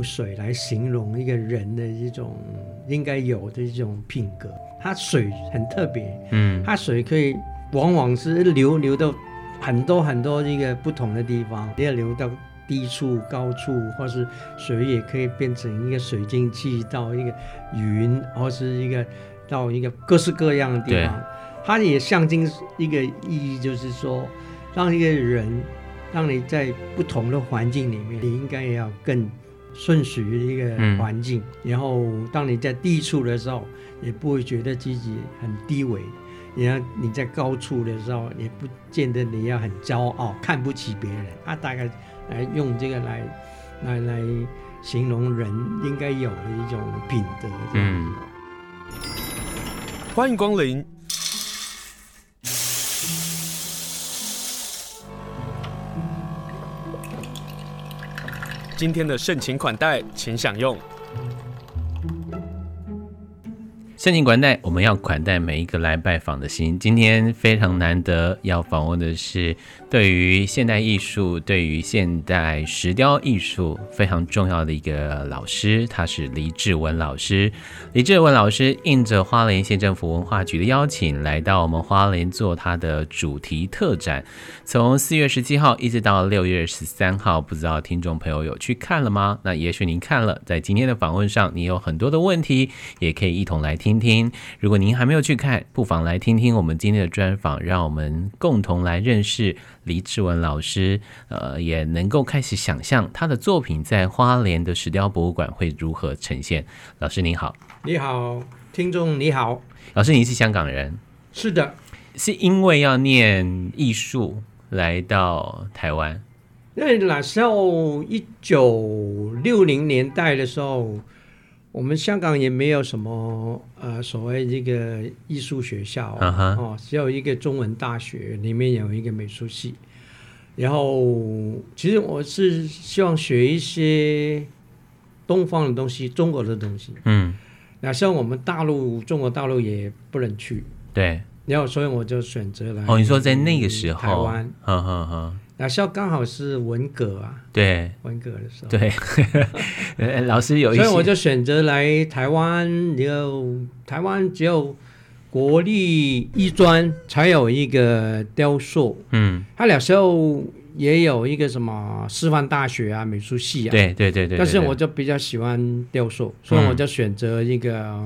用水来形容一个人的一种应该有的一种品格。它水很特别，嗯，它水可以往往是流流到很多很多一个不同的地方，也流到低处、高处，或是水也可以变成一个水蒸气到一个云，或是一个到一个各式各样的地方。它也象征一个意义，就是说，让一个人，让你在不同的环境里面，你应该要更顺属于一个环境。嗯、然后，当你在低处的时候，也不会觉得自己很低微；然后你在高处的时候，也不见得你要很骄傲，看不起别人。他大概来用这个来来来形容人应该有的一种品德。嗯，欢迎光临。今天的盛情款待，请享用。盛情款待，我们要款待每一个来拜访的心。今天非常难得，要访问的是对于现代艺术、对于现代石雕艺术非常重要的一个老师，他是黎志文老师。黎志文老师应着花莲县政府文化局的邀请，来到我们花莲做他的主题特展，从四月十七号一直到六月十三号。不知道听众朋友有去看了吗？那也许您看了，在今天的访问上，你有很多的问题，也可以一同来听。听听，如果您还没有去看，不妨来听听我们今天的专访，让我们共同来认识黎志文老师，呃，也能够开始想象他的作品在花莲的石雕博物馆会如何呈现。老师您好，你好，听众你好，老师您是香港人？是的，是因为要念艺术来到台湾？因为那时候一九六零年代的时候。我们香港也没有什么呃所谓这个艺术学校，uh huh. 哦，只有一个中文大学，里面有一个美术系。然后其实我是希望学一些东方的东西，中国的东西。嗯，那像我们大陆，中国大陆也不能去。对。然后所以我就选择来。哦，你说在那个时候，台湾。呵呵呵。那时候刚好是文革啊，对，文革的时候，对，老师有一些，所以我就选择来台湾。有台湾只有国立艺专才有一个雕塑，嗯，他那时候也有一个什么师范大学啊，美术系啊，对对对对。但是我就比较喜欢雕塑，所以我就选择一个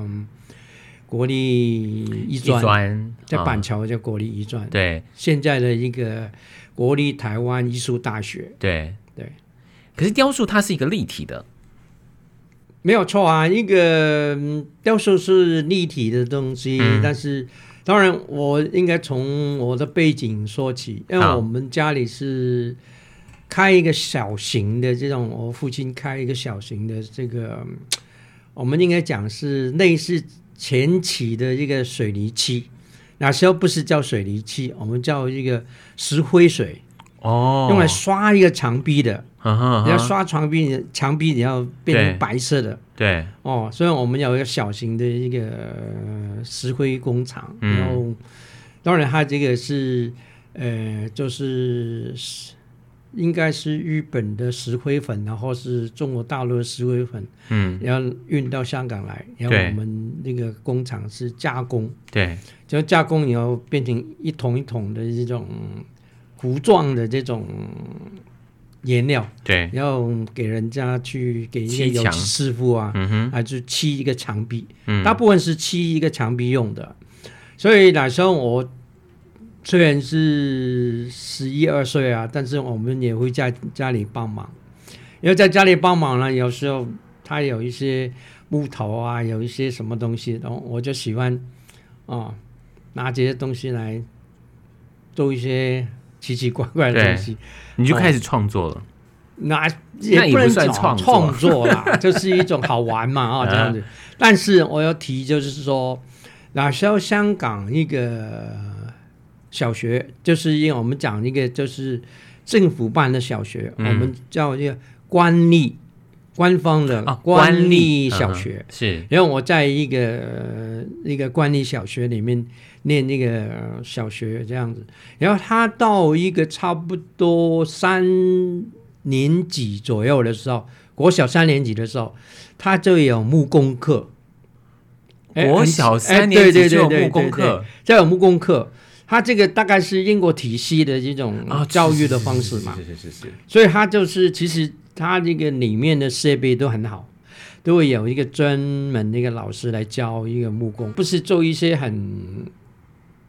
国立艺专，在板桥叫国立艺专，对，现在的一个。国立台湾艺术大学，对。对，可是雕塑它是一个立体的，没有错啊。一个雕塑是立体的东西，嗯、但是当然我应该从我的背景说起，因为我们家里是开一个小型的这种，我父亲开一个小型的这个，我们应该讲是类似前期的一个水泥漆。那时候不是叫水泥漆，我们叫一个石灰水哦，用来刷一个墙壁的。你要刷墙壁，墙壁你要变成白色的。对哦，所以我们有一个小型的一个石灰工厂。嗯、然后，当然它这个是呃，就是。应该是日本的石灰粉，然后是中国大陆的石灰粉，嗯，然后运到香港来，然后我们那个工厂是加工，对，就加工以后变成一桶一桶的这种糊状的这种颜料，对，然后给人家去给一些油漆师傅啊，嗯哼，啊，就漆一个墙壁，嗯，大部分是漆一个墙壁用的，所以那时候我。虽然是十一二岁啊，但是我们也会在家里帮忙，因为在家里帮忙呢，有时候他有一些木头啊，有一些什么东西，然后我就喜欢哦，拿这些东西来做一些奇奇怪怪的东西，你就开始创作了。那也不能算创创作 啦，就是一种好玩嘛啊、哦，这样子。但是我要提就是说，那时候香港一个。小学就是因为我们讲一个就是政府办的小学，嗯、我们叫一个官立，官方的官立小学、啊、是。然后我在一个一个官立小学里面念那个小学这样子，然后他到一个差不多三年级左右的时候，国小三年级的时候，他就有木工课。国小三年级就有木工课，就有木工课。他这个大概是英国体系的这种教育的方式嘛，是是是是。所以他就是其实他这个里面的设备都很好，都会有一个专门的一个老师来教一个木工，不是做一些很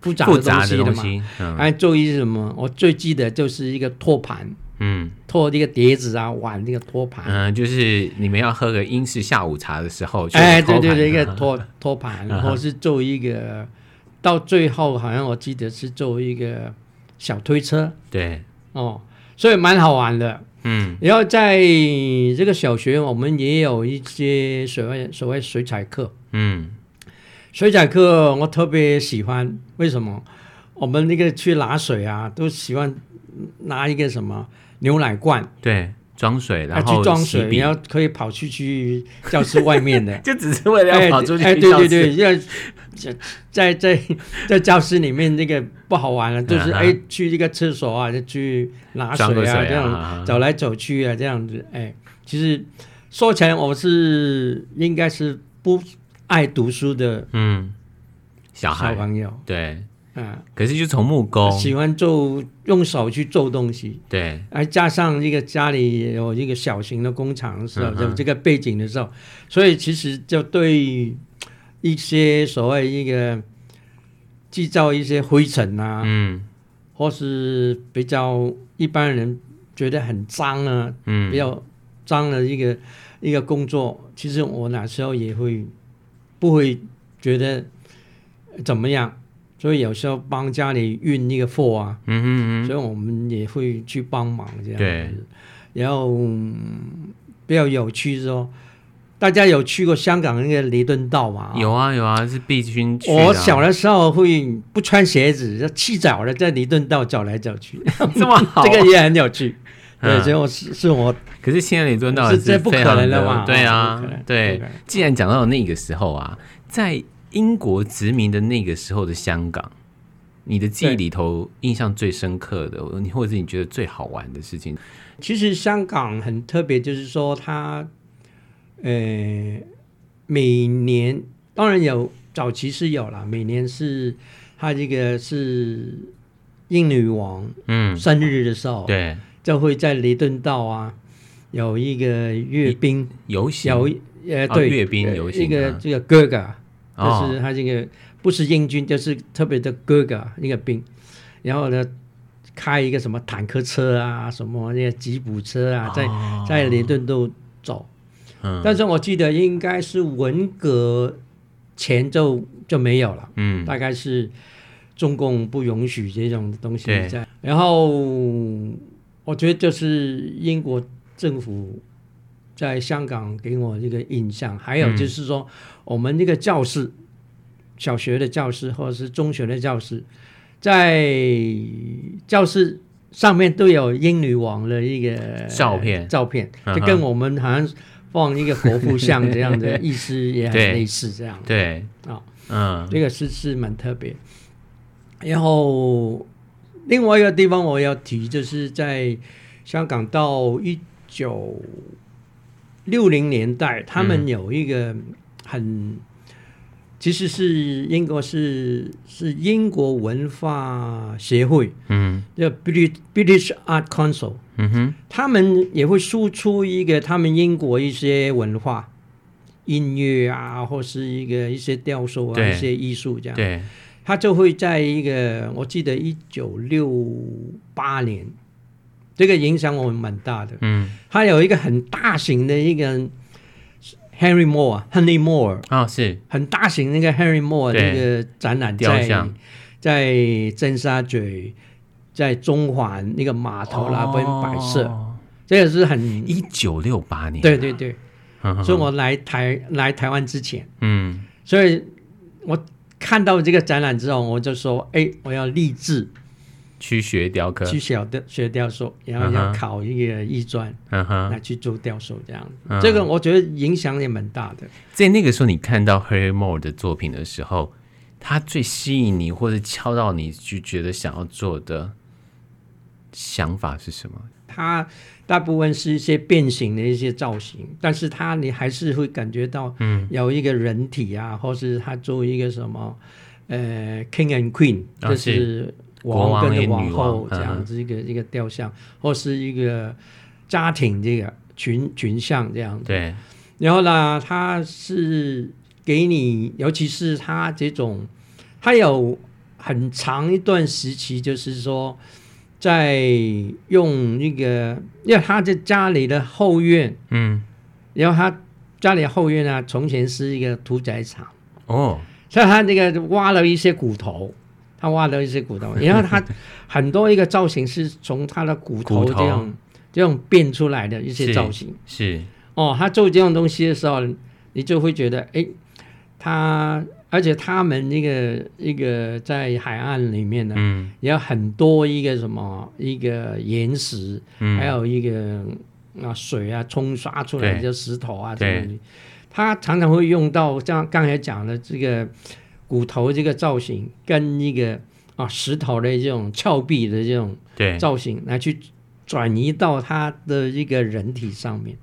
复杂的东西的嘛，还做一些什么？我最记得就是一个托盘。嗯，托这个碟子啊，碗那个托盘，嗯，就是你们要喝个英式下午茶的时候，哎，对对对，一个托托盘，然后是做一个，到最后好像我记得是做一个小推车，对，哦，所以蛮好玩的，嗯，然后在这个小学，我们也有一些所谓所谓水彩课，嗯，水彩课我特别喜欢，为什么？我们那个去拿水啊，都喜欢拿一个什么？牛奶罐，对，装水，然后去装水，你要可以跑出去教室外面的，就只是为了要跑出去。哎，对对对，要在在在教室里面那个不好玩了，就是哎去这个厕所啊，就去拿水啊，这样走来走去啊，这样子。哎，其实说起来，我是应该是不爱读书的，嗯，小孩小朋友，对。嗯，可是就从木工。喜欢做，用手去做东西，对，还加上一个家里有一个小型的工厂的时候，有这个背景的时候，所以其实就对一些所谓一个制造一些灰尘啊，嗯，或是比较一般人觉得很脏啊，嗯，比较脏的一个一个工作，其实我那时候也会不会觉得怎么样。所以有时候帮家里运那个货啊，嗯哼嗯，所以我们也会去帮忙这样子。对，然后、嗯、比较有趣是说，大家有去过香港那个弥敦道吗？有啊有啊，是必须去。我小的时候会不穿鞋子，就赤脚的在弥敦道走来走去，这么好，这个也很有趣。对，所以我是是我。可是现在弥敦道是这不可能的嘛？对啊，对。既然讲到那个时候啊，在。英国殖民的那个时候的香港，你的记忆里头印象最深刻的，你或者是你觉得最好玩的事情？其实香港很特别，就是说它，呃，每年当然有早期是有了，每年是它这个是英女王嗯生日的时候，嗯、对，就会在雷顿道啊有一个阅兵游行，有呃对阅兵游行，一个这个哥哥。就是他这个不是英军，就是特别的哥哥一个兵，然后呢开一个什么坦克车啊，什么那个吉普车啊，在在弥敦都走。嗯，但是我记得应该是文革前就就没有了。嗯，大概是中共不允许这种东西在。然后我觉得就是英国政府。在香港给我一个印象，还有就是说，我们那个教室，小学的教室或者是中学的教室，在教室上面都有英女王的一个照片，照片就跟我们好像放一个国父像这样的意思也很类似，这样。对。啊，嗯，这个是是蛮特别。然后另外一个地方我要提，就是在香港到一九。六零年代，他们有一个很，嗯、其实是英国是是英国文化协会，嗯，叫 British British Art Council，嗯哼，他们也会输出一个他们英国一些文化，音乐啊，或是一个一些雕塑啊，一些艺术这样，对，他就会在一个，我记得一九六八年。这个影响我们蛮大的，嗯，还有一个很大型的一个 Henry Moore，Henry Moore 啊，是。很大型那个 Henry Moore 那个展览在在尖沙咀，在中环那个码头那边摆设，这个是很一九六八年，对对对，所以我来台来台湾之前，嗯，所以我看到这个展览之后，我就说，哎，我要立志。去学雕刻，去小雕学雕塑，然后要考一个艺专，来去做雕塑这样。Uh. 这个我觉得影响也蛮大的。在那个时候，你看到 Herry Moore 的作品的时候，他最吸引你或者敲到你就觉得想要做的想法是什么？他大部分是一些变形的一些造型，但是他你还是会感觉到，嗯，有一个人体啊，或是它作为一个什么，呃，King and Queen，就是王跟王后这样子一个一个雕像，或是一个家庭这个群群像这样子。对。然后呢，他是给你，尤其是他这种，他有很长一段时期，就是说。在用那个，因为他在家里的后院，嗯，然后他家里后院呢，从前是一个屠宰场，哦，所以他那个挖了一些骨头，他挖了一些骨头，然后他很多一个造型是从他的骨头这样头。这样变出来的一些造型，是，是哦，他做这样东西的时候，你就会觉得，哎，他。而且他们那个一个在海岸里面呢，嗯，也有很多一个什么一个岩石，嗯，还有一个啊水啊冲刷出来的石头啊这种，他常常会用到像刚才讲的这个骨头这个造型，跟一个啊石头的这种峭壁的这种造型来去转移到他的一个人体上面，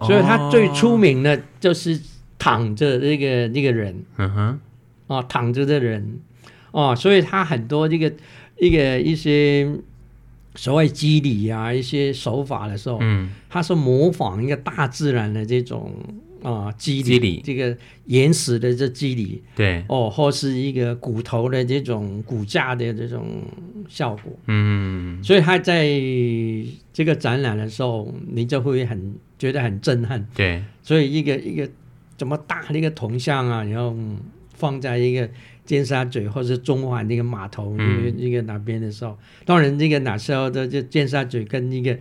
所以他最出名的就是。躺着这个这个人，嗯哼，啊，躺着的人，哦，所以他很多这个一个一些所谓肌理啊，一些手法的时候，嗯，他是模仿一个大自然的这种啊肌理，理。这个岩石的这肌理，对，哦，或是一个骨头的这种骨架的这种效果，嗯，所以他在这个展览的时候，你就会很觉得很震撼，对，所以一个一个。怎么大的一个铜像啊，然后放在一个尖沙咀或是中环那个码头那个那个那边的时候，当然这个那时候的就尖沙咀跟那个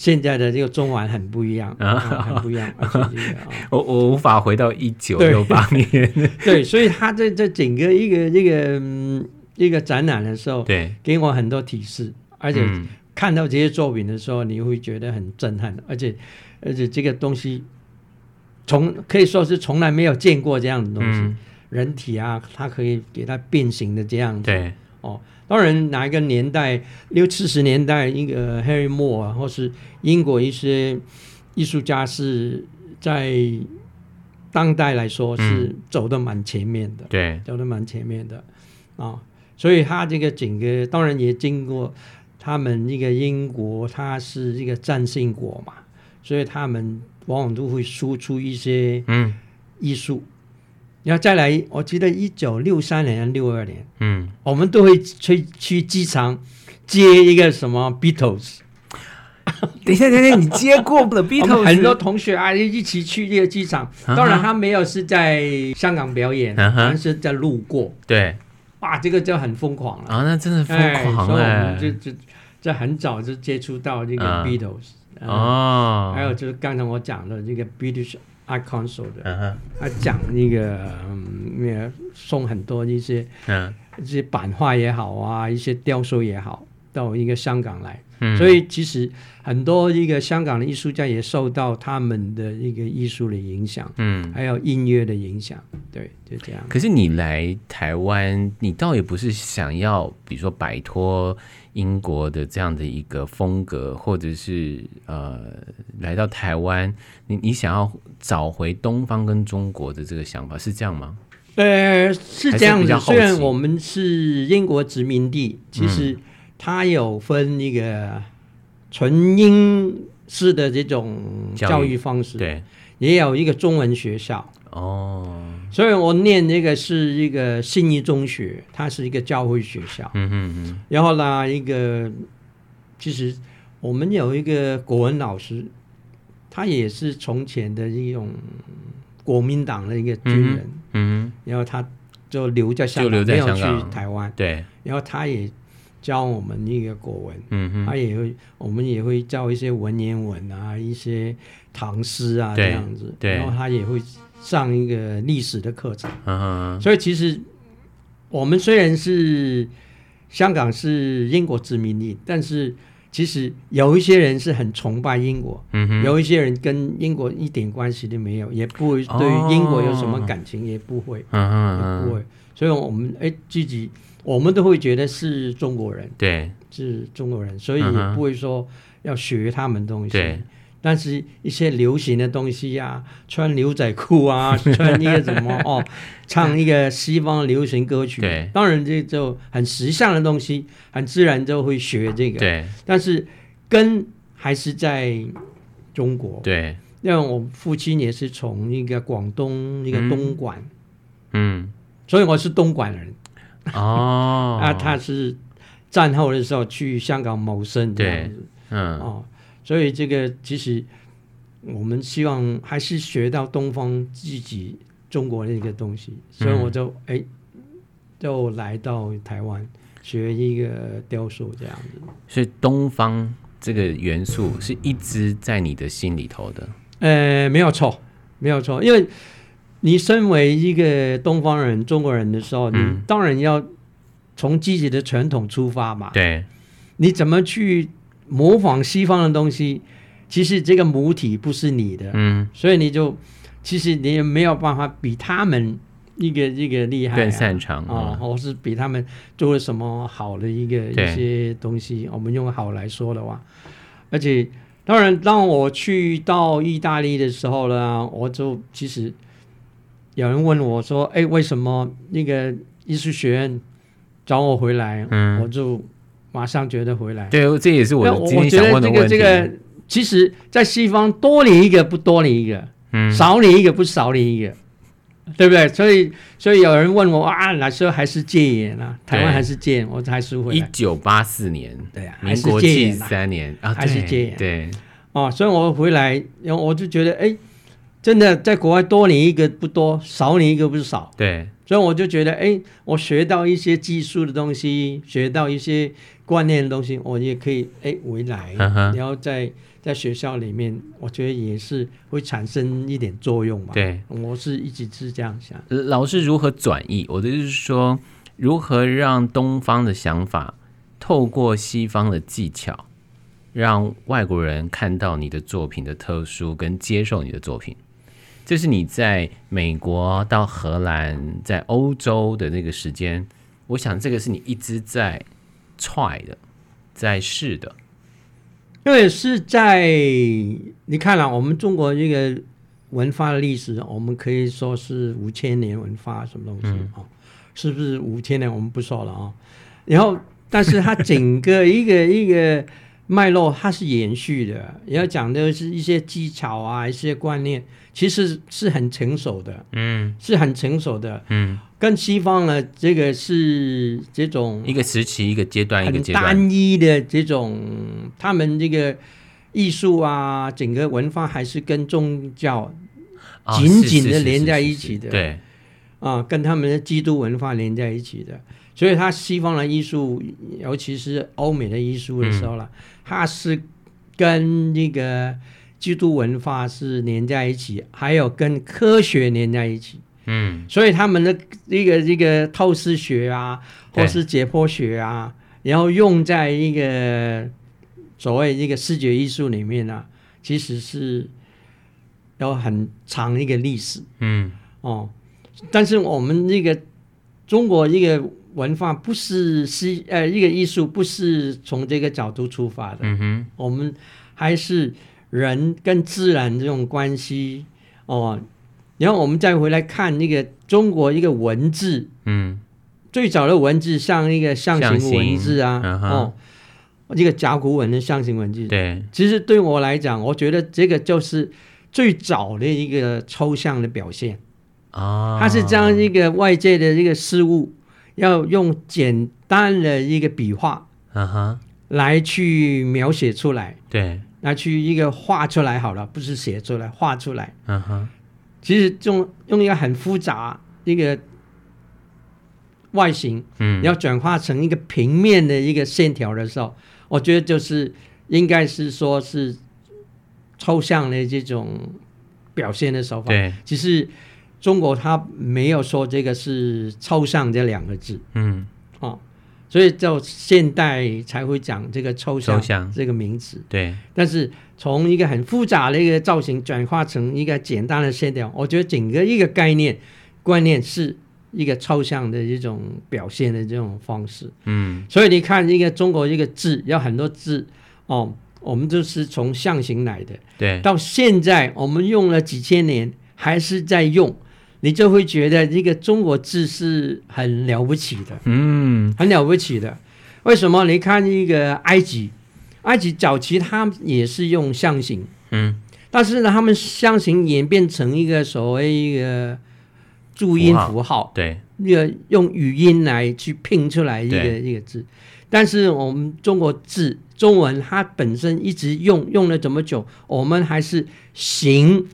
现在的这个中环很不一样，啊、很不一样。啊、我我无法回到一九六八年。对，所以他在这整个一个一个、嗯、一个展览的时候，对，给我很多提示，而且看到这些作品的时候，你会觉得很震撼，而且而且这个东西。从可以说是从来没有见过这样的东西，嗯、人体啊，它可以给它变形的这样子。对，哦，当然哪一个年代，六七十年代，一个 Harry Moore 啊，或是英国一些艺术家是在当代来说是走得蛮前面的，走得蛮前面的啊、哦。所以他这个整个当然也经过他们一个英国，他是一个战胜国嘛，所以他们。往往都会输出一些嗯艺术，然后再来，我记得一九六三年、六二年，嗯，我们都会去去机场接一个什么 Beatles。等一下，等一下，你接过 The Beatles？很多同学啊，一起去这个机场。当然，他没有是在香港表演，好像是在路过。对，哇，这个就很疯狂了啊！那真的疯狂，所以我们就就在很早就接触到这个 Beatles。哦、嗯，还有就是刚才我讲的这个 British Art Council 的，他、uh. 讲那个那个送很多一些，嗯、uh，huh. 一些版画也好啊，一些雕塑也好，到一个香港来。嗯，所以其实很多一个香港的艺术家也受到他们的一个艺术的影响，嗯，还有音乐的影响，对，就这样。可是你来台湾，你倒也不是想要，比如说摆脱英国的这样的一个风格，或者是呃，来到台湾，你你想要找回东方跟中国的这个想法，是这样吗？呃，是这样子。虽然我们是英国殖民地，其实、嗯。它有分一个纯英式的这种教育方式，对，也有一个中文学校哦。所以我念那个是一个信义中学，它是一个教会学校。嗯嗯嗯。然后呢，一个其实我们有一个国文老师，他也是从前的一种国民党的一个军人。嗯，嗯。然后他就留在香港，没有去台湾。对。然后他也。教我们一个国文，嗯哼，他也会，我们也会教一些文言文啊，一些唐诗啊这样子，对，然后他也会上一个历史的课程，嗯哼，所以其实我们虽然是香港是英国殖民地，但是其实有一些人是很崇拜英国，嗯哼，有一些人跟英国一点关系都没有，也不会对英国有什么感情，也不会，嗯哼，也不会，所以我们哎自己。我们都会觉得是中国人，对，是中国人，所以也不会说要学他们东西。对。但是一些流行的东西呀、啊，穿牛仔裤啊，穿一个什么哦，唱一个西方流行歌曲，对，当然这就很时尚的东西，很自然就会学这个。对，但是根还是在中国。对，因为我父亲也是从一个广东一个东莞，嗯，所以我是东莞人。哦，啊，他是战后的时候去香港谋生这样子，嗯，哦。所以这个其实我们希望还是学到东方自己中国的一个东西，所以我就哎、嗯、就来到台湾学一个雕塑这样子。所以东方这个元素是一直在你的心里头的。呃，没有错，没有错，因为你身为一个东方人、中国人的时候，嗯、你当然要从自己的传统出发嘛。对，你怎么去？模仿西方的东西，其实这个母体不是你的，嗯，所以你就其实你也没有办法比他们一个一个厉害、啊，更擅长啊，或、哦、是比他们做了什么好的一个一些东西。我们用好来说的话，而且当然，当我去到意大利的时候呢，我就其实有人问我说：“哎，为什么那个艺术学院找我回来？”嗯，我就。马上觉得回来，对，这也是我今天想问的问题。我觉得这个这个，其实，在西方多你一个不多你一个，嗯，少你一个不少你一个，对不对？所以，所以有人问我啊，那时候还是戒严啊，台湾还是戒严，我还是回来。一九八四年，对啊，民国七三年啊，还是戒严，对。哦，所以我回来，然后我就觉得，哎，真的在国外多你一个不多，少你一个不少，对。所以我就觉得，哎，我学到一些技术的东西，学到一些。观念的东西，我也可以哎回来，然后在在学校里面，我觉得也是会产生一点作用吧。对，我是一直是这样想。老师如何转译？我的意思是说，如何让东方的想法透过西方的技巧，让外国人看到你的作品的特殊，跟接受你的作品。这是你在美国到荷兰，在欧洲的那个时间，我想这个是你一直在。try 的，在试的，因为是在你看了、啊、我们中国这个文化的历史，我们可以说是五千年文化什么东西啊、嗯？是不是五千年？我们不说了啊。然后，但是它整个一个一个脉络，它是延续的。要讲的是一些技巧啊，一些观念，其实是很成熟的，嗯，是很成熟的，嗯。跟西方呢，这个是这种一个时期、一个阶段、一个阶段。单一的这种，他们这个艺术啊，整个文化还是跟宗教紧紧的连在一起的，对，啊，跟他们的基督文化连在一起的，所以他西方的艺术，尤其是欧美的艺术的时候了，嗯，它是跟那个基督文化是连在一起，还有跟科学连在一起。嗯，所以他们的一个一个透视学啊，或是解剖学啊，然后用在一个所谓一个视觉艺术里面呢、啊，其实是有很长一个历史。嗯，哦，但是我们那个中国一个文化不是是呃一个艺术不是从这个角度出发的。嗯哼，我们还是人跟自然这种关系哦。然后我们再回来看那个中国一个文字，嗯，最早的文字像一个象形文字啊，哦，一个甲骨文的象形文字，对，其实对我来讲，我觉得这个就是最早的一个抽象的表现。啊，它是将一个外界的一个事物，要用简单的一个笔画，嗯哼，来去描写出来，对，来去一个画出来好了，不是写出来，画出来，嗯哼。其实用用一个很复杂一个外形，嗯，要转化成一个平面的一个线条的时候，我觉得就是应该是说是抽象的这种表现的手法。对，其实中国它没有说这个是抽象这两个字，嗯，哦。所以，就现代才会讲这个抽象这个名词。对，但是从一个很复杂的一个造型转化成一个简单的线条，我觉得整个一个概念观念是一个抽象的一种表现的这种方式。嗯，所以你看一个中国一个字，有很多字哦，我们就是从象形来的，对，到现在我们用了几千年，还是在用，你就会觉得这个中国字是很了不起的，嗯，很了不起的。为什么？你看一个埃及，埃及早期它也是用象形，嗯，但是呢，他们象形演变成一个所谓一个注音符号，对，那个用语音来去拼出来一个一个字。但是我们中国字中文，它本身一直用用了这么久，我们还是形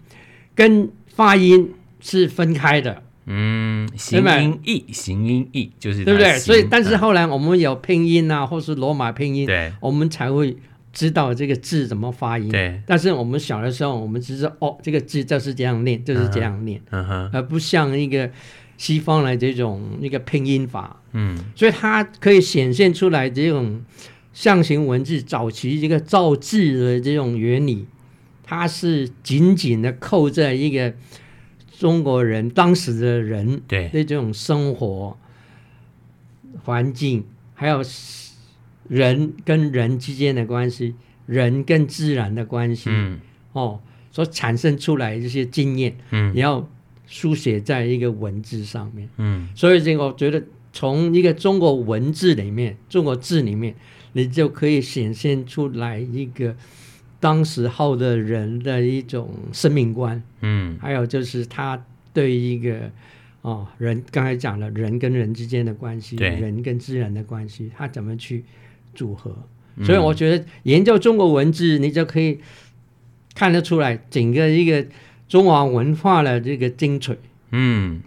跟发音是分开的。嗯，形音义，形音义就是对不对？所以，但是后来我们有拼音啊，嗯、或是罗马拼音，对，我们才会知道这个字怎么发音。对，但是我们小的时候，我们只是哦，这个字就是这样念，就是这样念，嗯哼，而不像一个。西方的这种一个拼音法，嗯，所以它可以显现出来这种象形文字早期这个造字的这种原理，它是紧紧的扣在一个中国人当时的人对。这种生活环境，还有人跟人之间的关系，人跟自然的关系，嗯，哦，所产生出来这些经验，嗯，你要。书写在一个文字上面，嗯，所以这个我觉得从一个中国文字里面，中国字里面，你就可以显现出来一个当时候的人的一种生命观，嗯，还有就是他对一个哦人刚才讲了人跟人之间的关系，对，人跟自然的关系，他怎么去组合？所以我觉得研究中国文字，你就可以看得出来整个一个。中华文化的这个精髓，嗯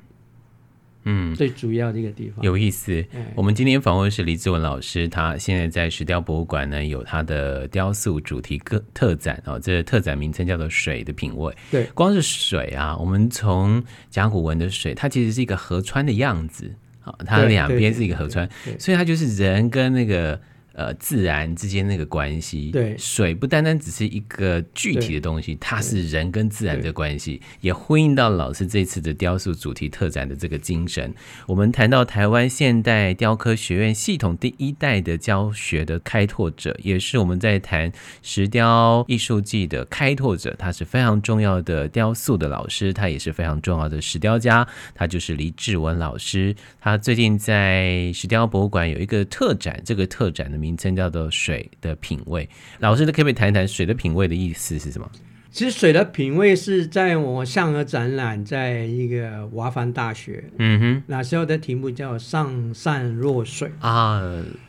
嗯，最主要的一个地方有意思。我们今天访问是李志文老师，他现在在石雕博物馆呢，有他的雕塑主题个特展哦，这个特展名称叫做《水的品味》。对，光是水啊，我们从甲骨文的水，它其实是一个河川的样子啊，它两边是一个河川，所以它就是人跟那个。呃，自然之间那个关系，对，水不单单只是一个具体的东西，它是人跟自然的关系，也呼应到老师这次的雕塑主题特展的这个精神。我们谈到台湾现代雕刻学院系统第一代的教学的开拓者，也是我们在谈石雕艺术季的开拓者，他是非常重要的雕塑的老师，他也是非常重要的石雕家，他就是黎志文老师。他最近在石雕博物馆有一个特展，这个特展的名。名称叫做“水的品味”，老师，可不可以谈一谈“水的品味”的意思是什么？其实“水的品味”是在我上个展览，在一个华梵大学，嗯哼，那时候的题目叫“上善若水”啊，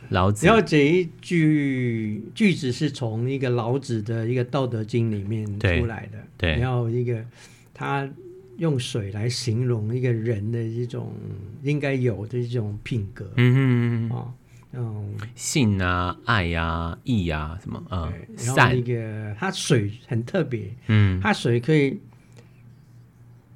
老子。然后这一句句子是从一个老子的一个《道德经》里面出来的，对，然后一个他用水来形容一个人的一种应该有的一种品格，嗯哼，啊。嗯，信啊，爱呀、啊，义呀、啊，什么？嗯，然后那个它水很特别，嗯，它水可以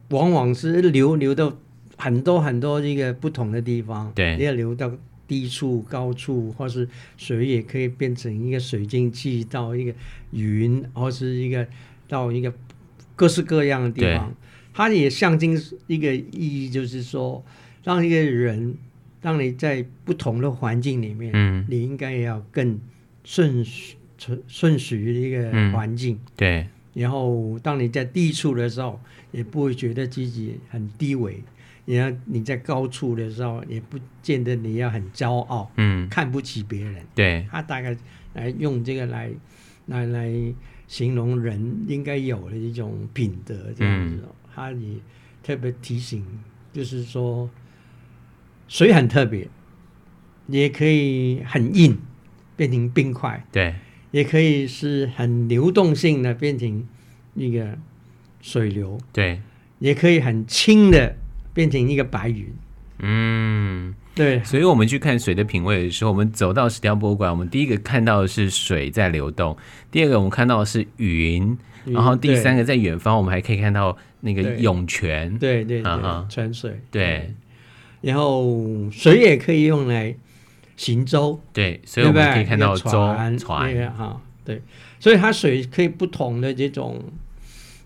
往往是流流到很多很多一个不同的地方，对，也流到低处、高处，或是水也可以变成一个水蒸气到一个云，或是一个到一个各式各样的地方，它也象征一个意义，就是说让一个人。当你在不同的环境里面，嗯，你应该要更顺顺顺属于一个环境，嗯，对。然后，当你在低处的时候，也不会觉得自己很低微；然后你在高处的时候，也不见得你要很骄傲，嗯，看不起别人。对，他大概来用这个来来来形容人应该有的一种品德，这样子。他也特别提醒，就是说。水很特别，也可以很硬，变成冰块；对，也可以是很流动性的，变成一个水流；对，也可以很轻的，变成一个白云。嗯，对。所以，我们去看水的品味的时候，我们走到石雕博物馆，我们第一个看到的是水在流动；第二个，我们看到的是云；然后第三个，在远方，我们还可以看到那个涌泉。对对对，泉水。对。然后水也可以用来行舟，对，所以我们可以看到舟船，船哈，对，所以它水可以不同的这种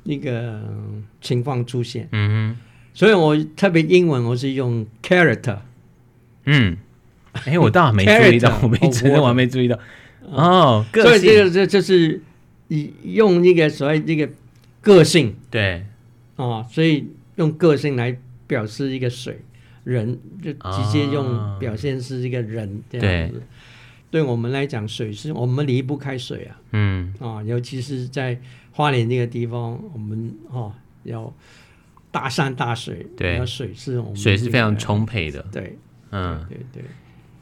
一个情况出现，嗯哼，所以我特别英文我是用 character，嗯，哎，我倒 还没注意到，我没真的我还没注意到，哦，个性，所以这个这就是以用一个所谓这个个性，对，哦，所以用个性来表示一个水人，就直接用表现是一个人这样子。哦、对，对我们来讲，水是我们离不开水啊，嗯，啊、哦，尤其是在花莲那个地方，我们哦要大山大水，对，水是我们水是非常充沛的，对，嗯，对对。对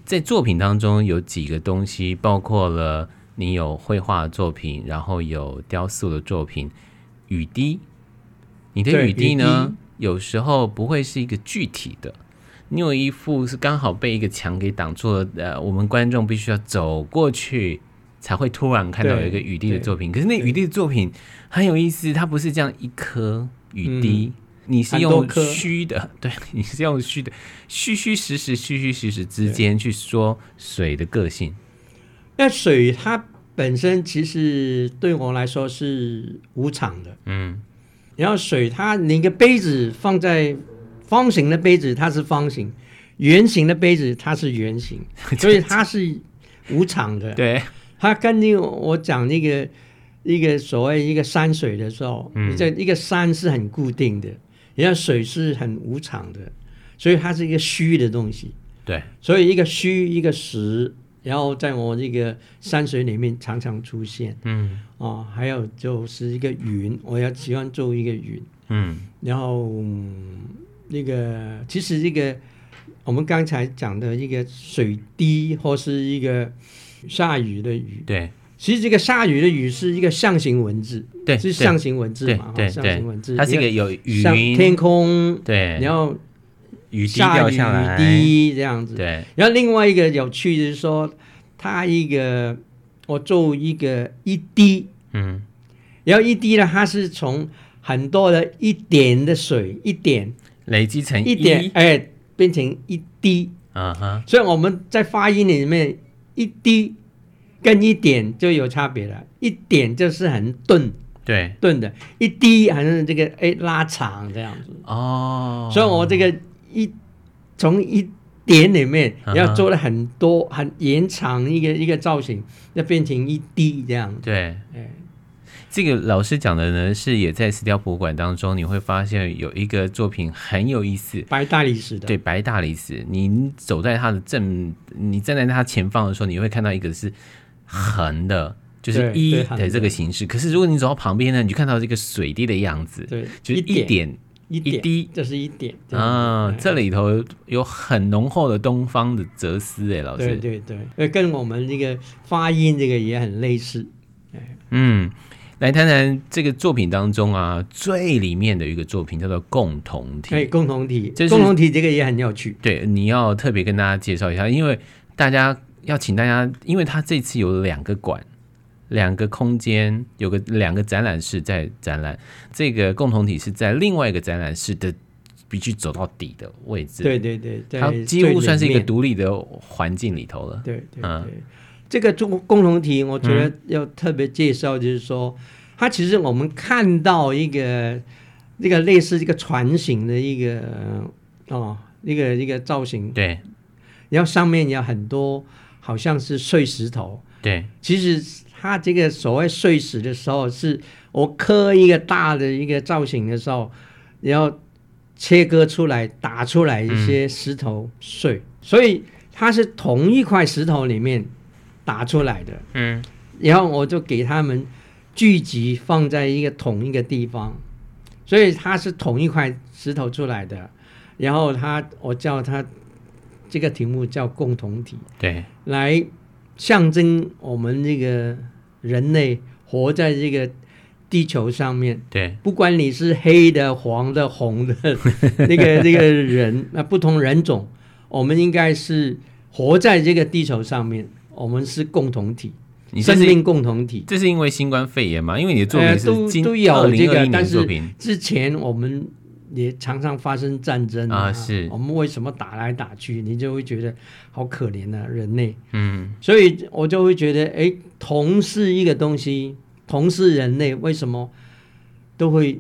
在作品当中有几个东西，包括了你有绘画的作品，然后有雕塑的作品。雨滴，你的雨滴呢？滴有时候不会是一个具体的，你有一副是刚好被一个墙给挡住了。呃，我们观众必须要走过去，才会突然看到有一个雨滴的作品。可是那雨滴的作品很有意思，它不是这样一颗雨滴。嗯你是用虚的，对，你是用虚的，虚虚实实，虚虚实实之间去说水的个性。那水它本身其实对我来说是无常的，嗯。然后水它，你一个杯子放在方形的杯子，它是方形；圆形的杯子，它是圆形，所 以它是无常的。对，它跟你我讲那个一个所谓一个山水的时候，嗯，你这一个山是很固定的。然后水是很无常的，所以它是一个虚的东西。对，所以一个虚一个实，然后在我这个山水里面常常出现。嗯，哦，还有就是一个云，我要喜欢做一个云。嗯，然后、嗯、那个其实这个我们刚才讲的一个水滴或是一个下雨的雨。对。其实这个下雨的雨是一个象形文字，对，是象形文字嘛？对，象形文字，它是一个有雨云、天空，对，然后雨滴掉下来，雨滴这样子。对，然后另外一个有趣的是说，它一个我做一个一滴，嗯，然后一滴呢，它是从很多的一点的水，一点累积成一点，哎，变成一滴，啊哈。所以我们在发音里面一滴。跟一点就有差别了，一点就是很钝，对，钝的，一滴还是这个哎拉长这样子。哦，所以我这个一从一点里面要做了很多很延长一个一个造型，要变成一滴这样。子，对，哎，这个老师讲的呢是也在石雕博物馆当中，你会发现有一个作品很有意思，白大理石的，对，白大理石，你走在它的正，你站在它前方的时候，你会看到一个是。横的，就是一的这个形式。可是如果你走到旁边呢，你就看到这个水滴的样子，对，就是一点一滴，这是一点啊。这里头有很浓厚的东方的哲思，哎，老师，对对对，跟我们这个发音这个也很类似。嗯，来谈谈这个作品当中啊，最里面的一个作品叫做共同体。对，共同体，共同体这个也很有趣。对，你要特别跟大家介绍一下，因为大家。要请大家，因为他这次有两个馆，两个空间，有个两个展览室在展览。这个共同体是在另外一个展览室的必须走到底的位置。对对对，它几乎算是一个独立的环境里头了。对对对，嗯、这个中共同体，我觉得要特别介绍，就是说，嗯、它其实我们看到一个这个类似一个船型的一个哦，一个一个造型。对，然后上面有很多。好像是碎石头，对。其实它这个所谓碎石的时候，是我刻一个大的一个造型的时候，然后切割出来打出来一些石头碎，嗯、所以它是同一块石头里面打出来的。嗯。然后我就给他们聚集放在一个同一个地方，所以它是同一块石头出来的。然后他，我叫他。这个题目叫共同体，对，来象征我们这个人类活在这个地球上面，对，不管你是黑的、黄的、红的，那个那个人，那不同人种，我们应该是活在这个地球上面，我们是共同体，生命共同体。这是因为新冠肺炎吗？因为你的作品是都都有这个，但是之前我们。也常常发生战争啊，啊是我们为什么打来打去？你就会觉得好可怜啊，人类。嗯，所以我就会觉得，哎，同是一个东西，同是人类，为什么都会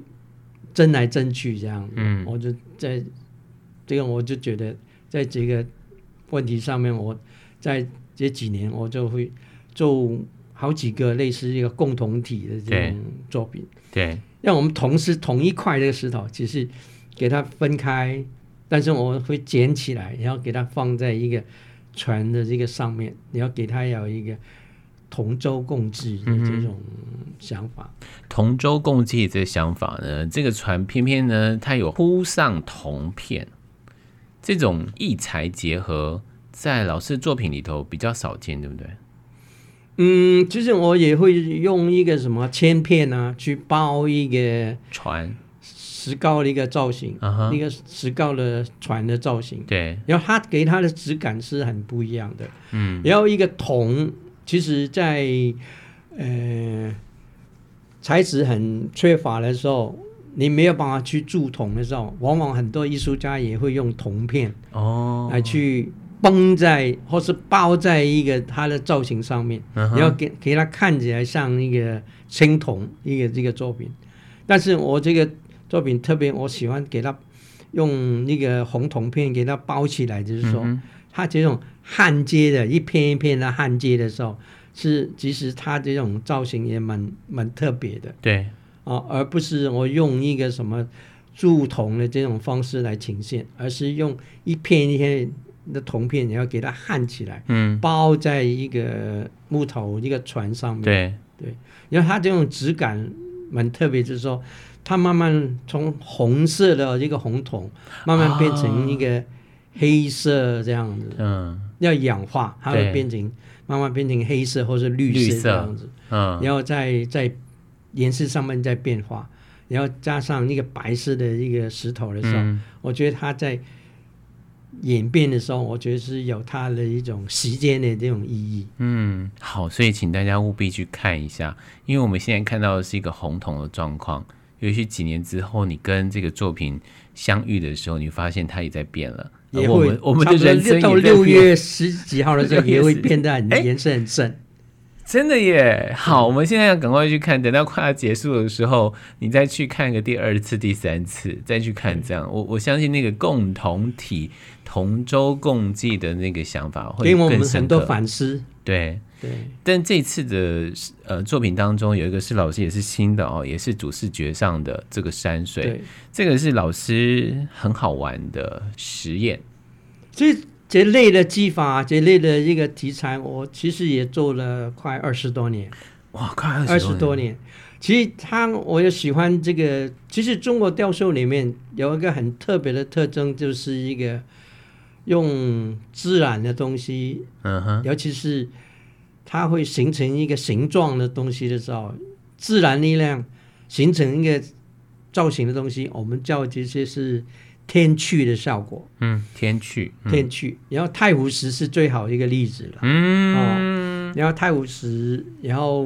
争来争去这样？嗯，我就在这个，我就觉得，在这个问题上面，我在这几年我就会做好几个类似一个共同体的这种作品。对，让我们同时同一块这个石头，只是给它分开，但是我会捡起来，然后给它放在一个船的这个上面，你要给它有一个。同舟共济的这种想法，嗯、同舟共济这个想法呢，这个船偏偏呢，它有铺上铜片，这种异材结合，在老师作品里头比较少见，对不对？嗯，其实我也会用一个什么铅片啊，去包一个船石膏的一个造型，啊、一个石膏的船的造型。对，然后它给它的质感是很不一样的。嗯，然后一个铜。其实在，在呃材质很缺乏的时候，你没有办法去铸铜的时候，往往很多艺术家也会用铜片哦来去绷在或是包在一个它的造型上面，然后给给它看起来像一个青铜一个这个作品。但是我这个作品特别，我喜欢给它用那个红铜片给它包起来，就是说。嗯它这种焊接的一片一片的焊接的时候，是其实它这种造型也蛮蛮特别的。对，啊，而不是我用一个什么铸铜的这种方式来呈现，而是用一片一片的铜片，你要给它焊起来，嗯，包在一个木头一个船上面。对。对，因为它这种质感蛮特别，就是说它慢慢从红色的一个红铜，慢慢变成一个。啊黑色这样子，嗯，要氧化，它会变成慢慢变成黑色或是绿色这样子，嗯，然后再在颜色上面再变化，然后加上那个白色的一个石头的时候，嗯，我觉得它在演变的时候，我觉得是有它的一种时间的这种意义。嗯，好，所以请大家务必去看一下，因为我们现在看到的是一个红铜的状况，也许几年之后你跟这个作品相遇的时候，你发现它也在变了。也会，我们的人生到六月 十几号的时候也会变得很颜色很深，真的耶！好，我们现在要赶快去看，等到快要结束的时候，你再去看个第二次、第三次，再去看这样，我我相信那个共同体、同舟共济的那个想法会给我们很多反思。对。对，但这次的呃作品当中有一个是老师也是新的哦，也是主视觉上的这个山水，对，这个是老师很好玩的实验。这这类的技法，这类的一个题材，我其实也做了快二十多年。哇，快二十多年。其实他，我也喜欢这个。其实中国雕塑里面有一个很特别的特征，就是一个用自然的东西，嗯哼，尤其是。它会形成一个形状的东西的时候，自然力量形成一个造型的东西，我们叫这些是天去的效果。嗯，天去，嗯、天去。然后太湖石是最好的一个例子了。嗯，哦、然后太湖石，然后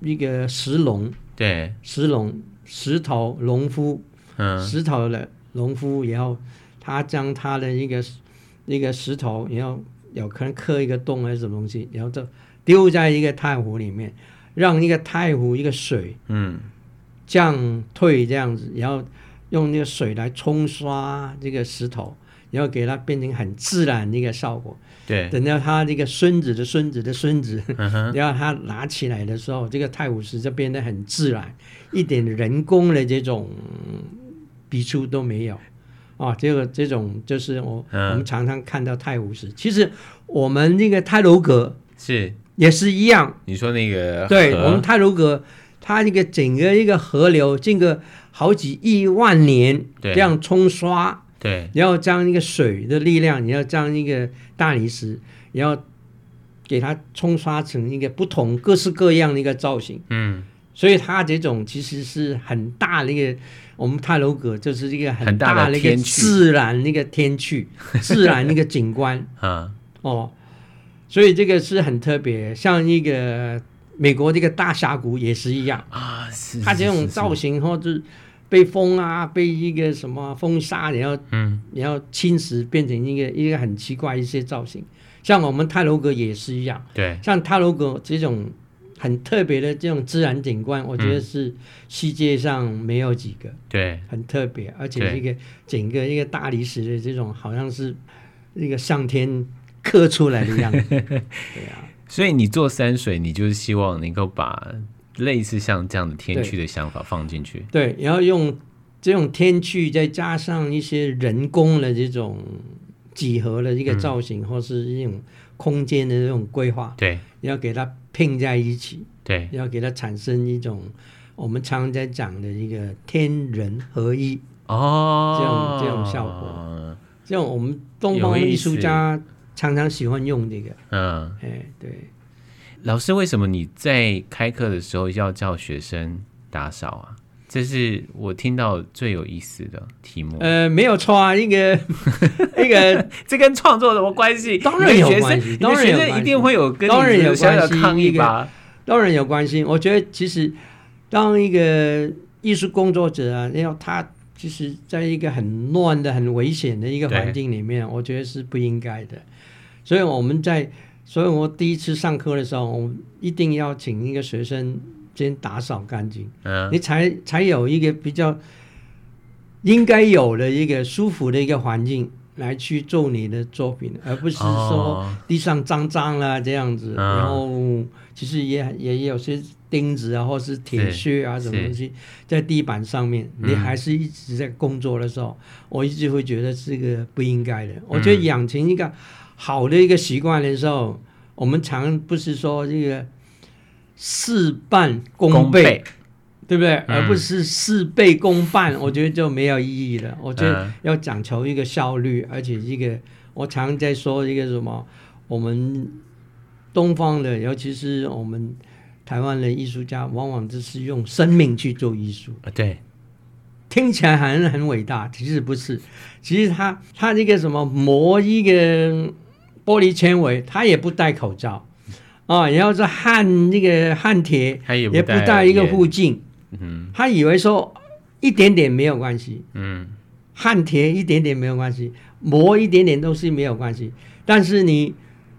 一个石龙，对，石龙，石头农夫，嗯，石头的农夫，然后他将他的一个一个石头，然后有可能刻一个洞还是什么东西，然后就。丢在一个太湖里面，让一个太湖一个水，嗯，降退这样子，然后用那个水来冲刷这个石头，然后给它变成很自然的一个效果。对，等到他这个孙子的孙子的孙子，嗯、然后他拿起来的时候，这个太湖石就变得很自然，一点人工的这种笔触都没有。啊、哦，这个这种就是我、嗯、我们常常看到太湖石。其实我们那个泰鲁阁是。也是一样，你说那个对，我们泰鲁阁，它这个整个一个河流，经过好几亿万年这样冲刷，对，然后将一个水的力量，你要将一个大理石，然后给它冲刷成一个不同各式各样的一个造型，嗯，所以它这种其实是很大的一个，我们泰楼阁就是一个很大的一个自然那个天趣，自然那 个景观。啊，哦。所以这个是很特别，像一个美国这个大峡谷也是一样。啊，是，它这种造型或者被风啊，被一个什么风沙，然后嗯，然后侵蚀变成一个一个很奇怪一些造型。像我们泰罗阁也是一样，对，像泰罗阁这种很特别的这种自然景观，我觉得是世界上没有几个，对，很特别，而且一个整个一个大理石的这种，好像是一个上天。刻出来的样子，对啊。所以你做山水，你就是希望能够把类似像这样的天趣的想法放进去。对，然后用这种天趣，再加上一些人工的这种几何的一个造型，嗯、或是一种空间的这种规划，对，要给它拼在一起，对，要给它产生一种我们常常在讲的一个天人合一哦，这种这种效果，这种我们东方艺术家常常喜欢用这个，嗯，哎，对。老师，为什么你在开课的时候要叫学生打扫啊？这是我听到最有意思的题目。呃，没有错啊，一个 一个，这跟创作有什么关系？当然有关系，当然一定会有跟当然有小小抗议吧？当然有关系。我觉得其实当一个艺术工作者啊，要他其实在一个很乱的、很危险的一个环境里面，我觉得是不应该的。所以我们在。所以我第一次上课的时候，我一定要请一个学生先打扫干净，嗯，你才才有一个比较应该有的一个舒服的一个环境来去做你的作品，而不是说地上脏脏了这样子，哦、然后其实也也有些钉子啊，或是铁屑啊什么东西在地板上面，你还是一直在工作的时候，嗯、我一直会觉得这个不应该的。我觉得养成一个。好的一个习惯的时候，我们常不是说这个事半功倍，倍对不对？嗯、而不是事倍功半，我觉得就没有意义了。我觉得要讲求一个效率，而且一个我常在说一个什么，我们东方的，尤其是我们台湾的艺术家，往往就是用生命去做艺术啊。对，听起来很很伟大，其实不是。其实他他这个什么磨一个。玻璃纤维，他也不戴口罩啊，然后是焊那个焊铁，也不戴一个护镜。嗯，他以为说一点点没有关系。嗯，焊铁一点点没有关系，磨一点点都是没有关系。但是你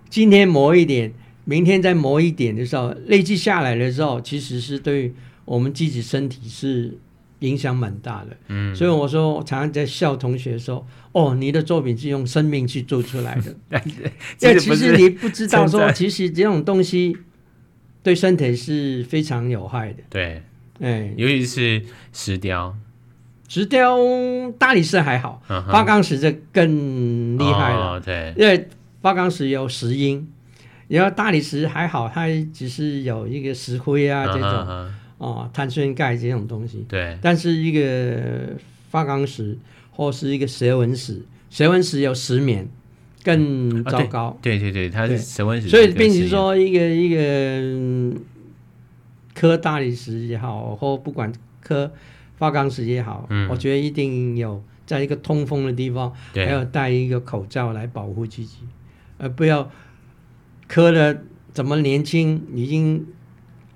今天磨一点，明天再磨一点的时候，累积下来的时候，其实是对我们自己身体是。影响蛮大的，嗯，所以我说，我常常在笑同学说：“哦，你的作品是用生命去做出来的。”但其实你不知道说，其实这种东西对身体是非常有害的。对，哎，尤其是石雕，石雕大理石还好，花岗石这更厉害了。对，因为花岗石有石英，然后大理石还好，它只是有一个石灰啊这种。哦，碳酸钙这种东西，对，但是一个花岗石或是一个蛇纹石，蛇纹石有石棉，更糟糕。哦、对，对对对，它是蛇纹石，所以并且说一个一个刻大理石也好，或不管刻花岗石也好，嗯，我觉得一定有在一个通风的地方，对。还要戴一个口罩来保护自己，而不要磕了怎么年轻已经。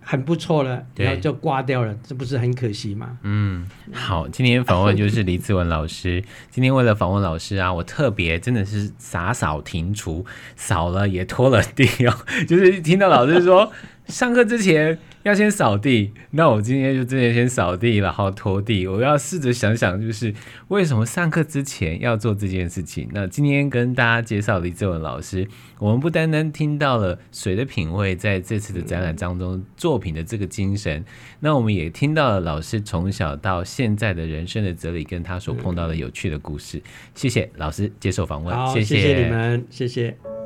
很不错了，然后就挂掉了，这不是很可惜吗？嗯，好，今天访问就是李子文老师。今天为了访问老师啊，我特别真的是洒扫庭除，扫了也拖了地哦，就是听到老师说上课之前。要先扫地，那我今天就直接先扫地，然后拖地。我要试着想想，就是为什么上课之前要做这件事情。那今天跟大家介绍李志文老师，我们不单单听到了水的品味在这次的展览当中作品的这个精神，那我们也听到了老师从小到现在的人生的哲理，跟他所碰到的有趣的故事。谢谢老师接受访问，谢谢你们，谢谢。